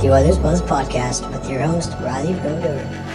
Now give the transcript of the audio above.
The Others Buzz Podcast with your host, Riley Rodover.